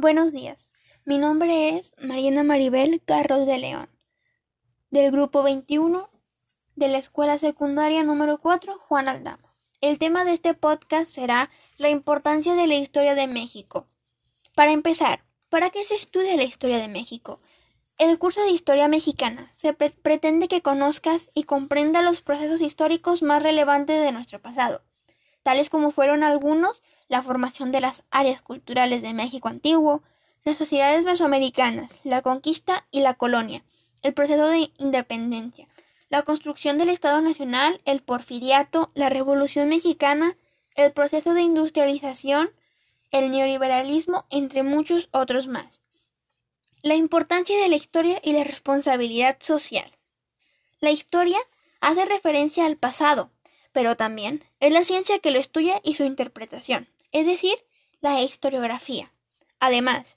Buenos días. Mi nombre es Mariana Maribel Carros de León, del grupo 21 de la Escuela Secundaria número 4 Juan Aldama. El tema de este podcast será la importancia de la historia de México. Para empezar, ¿para qué se estudia la historia de México? El curso de Historia Mexicana se pretende que conozcas y comprenda los procesos históricos más relevantes de nuestro pasado, tales como fueron algunos la formación de las áreas culturales de México antiguo, las sociedades mesoamericanas, la conquista y la colonia, el proceso de independencia, la construcción del Estado Nacional, el porfiriato, la Revolución Mexicana, el proceso de industrialización, el neoliberalismo, entre muchos otros más. La importancia de la historia y la responsabilidad social. La historia hace referencia al pasado, pero también es la ciencia que lo estudia y su interpretación, es decir, la historiografía. Además,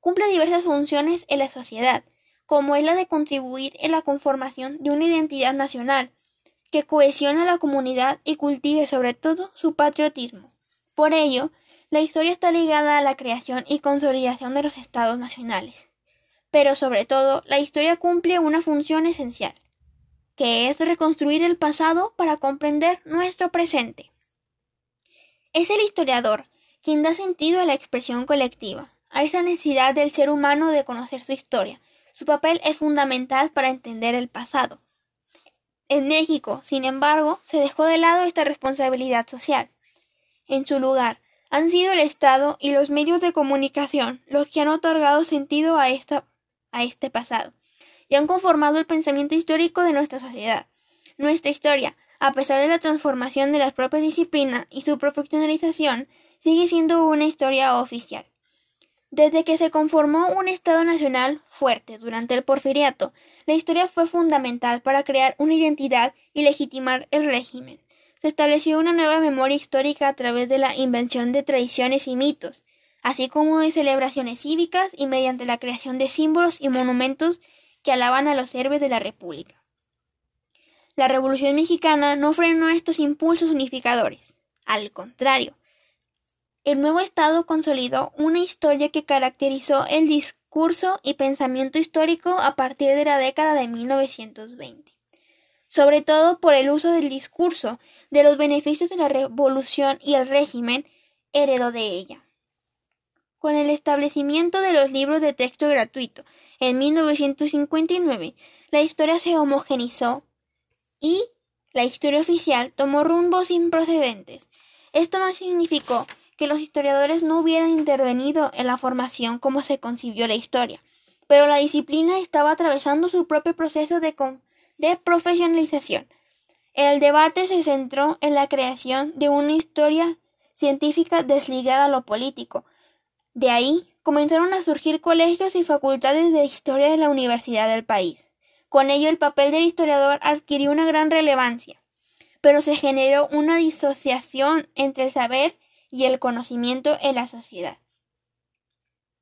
cumple diversas funciones en la sociedad, como es la de contribuir en la conformación de una identidad nacional, que cohesiona a la comunidad y cultive sobre todo su patriotismo. Por ello, la historia está ligada a la creación y consolidación de los estados nacionales. Pero sobre todo, la historia cumple una función esencial, que es reconstruir el pasado para comprender nuestro presente. Es el historiador quien da sentido a la expresión colectiva, a esa necesidad del ser humano de conocer su historia. Su papel es fundamental para entender el pasado. En México, sin embargo, se dejó de lado esta responsabilidad social. En su lugar, han sido el Estado y los medios de comunicación los que han otorgado sentido a, esta, a este pasado y han conformado el pensamiento histórico de nuestra sociedad. Nuestra historia, a pesar de la transformación de las propias disciplinas y su profesionalización, sigue siendo una historia oficial. Desde que se conformó un Estado nacional fuerte durante el porfiriato, la historia fue fundamental para crear una identidad y legitimar el régimen. Se estableció una nueva memoria histórica a través de la invención de tradiciones y mitos, así como de celebraciones cívicas y mediante la creación de símbolos y monumentos que alaban a los héroes de la República. La Revolución mexicana no frenó estos impulsos unificadores. Al contrario, el nuevo Estado consolidó una historia que caracterizó el discurso y pensamiento histórico a partir de la década de 1920, sobre todo por el uso del discurso de los beneficios de la revolución y el régimen heredó de ella. Con el establecimiento de los libros de texto gratuito en 1959, la historia se homogenizó y la historia oficial tomó rumbos improcedentes. Esto no significó que los historiadores no hubieran intervenido en la formación como se concibió la historia, pero la disciplina estaba atravesando su propio proceso de, de profesionalización. El debate se centró en la creación de una historia científica desligada a lo político, de ahí comenzaron a surgir colegios y facultades de historia de la universidad del país. Con ello el papel del historiador adquirió una gran relevancia, pero se generó una disociación entre el saber y el conocimiento en la sociedad.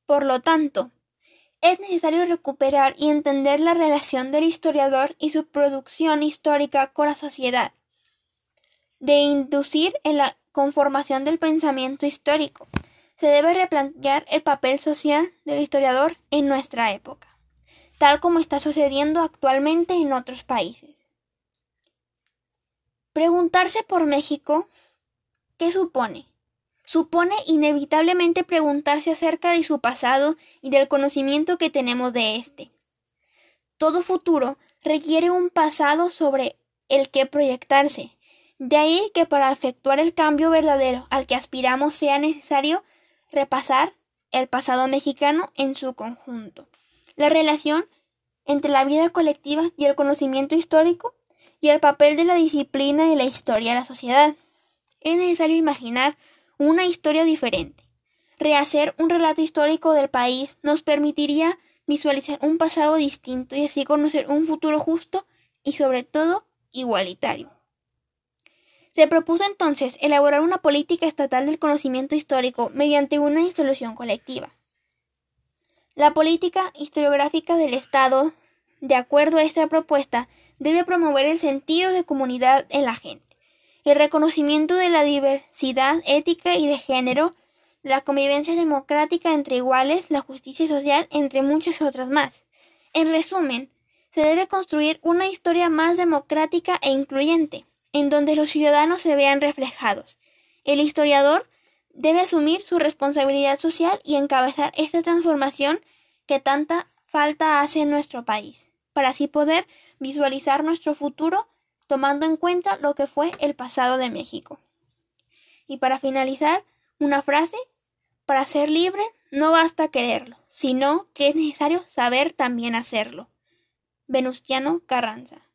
Por lo tanto, es necesario recuperar y entender la relación del historiador y su producción histórica con la sociedad, de inducir en la conformación del pensamiento histórico, se debe replantear el papel social del historiador en nuestra época, tal como está sucediendo actualmente en otros países. Preguntarse por México, ¿qué supone? Supone inevitablemente preguntarse acerca de su pasado y del conocimiento que tenemos de éste. Todo futuro requiere un pasado sobre el que proyectarse. De ahí que para efectuar el cambio verdadero al que aspiramos sea necesario repasar el pasado mexicano en su conjunto, la relación entre la vida colectiva y el conocimiento histórico y el papel de la disciplina y la historia de la sociedad. Es necesario imaginar una historia diferente. Rehacer un relato histórico del país nos permitiría visualizar un pasado distinto y así conocer un futuro justo y sobre todo igualitario. Se propuso entonces elaborar una política estatal del conocimiento histórico mediante una instalación colectiva. La política historiográfica del Estado, de acuerdo a esta propuesta, debe promover el sentido de comunidad en la gente, el reconocimiento de la diversidad ética y de género, la convivencia democrática entre iguales, la justicia social, entre muchas otras más. En resumen, se debe construir una historia más democrática e incluyente, en donde los ciudadanos se vean reflejados. El historiador debe asumir su responsabilidad social y encabezar esta transformación que tanta falta hace en nuestro país, para así poder visualizar nuestro futuro tomando en cuenta lo que fue el pasado de México. Y para finalizar, una frase, para ser libre no basta quererlo, sino que es necesario saber también hacerlo. Venustiano Carranza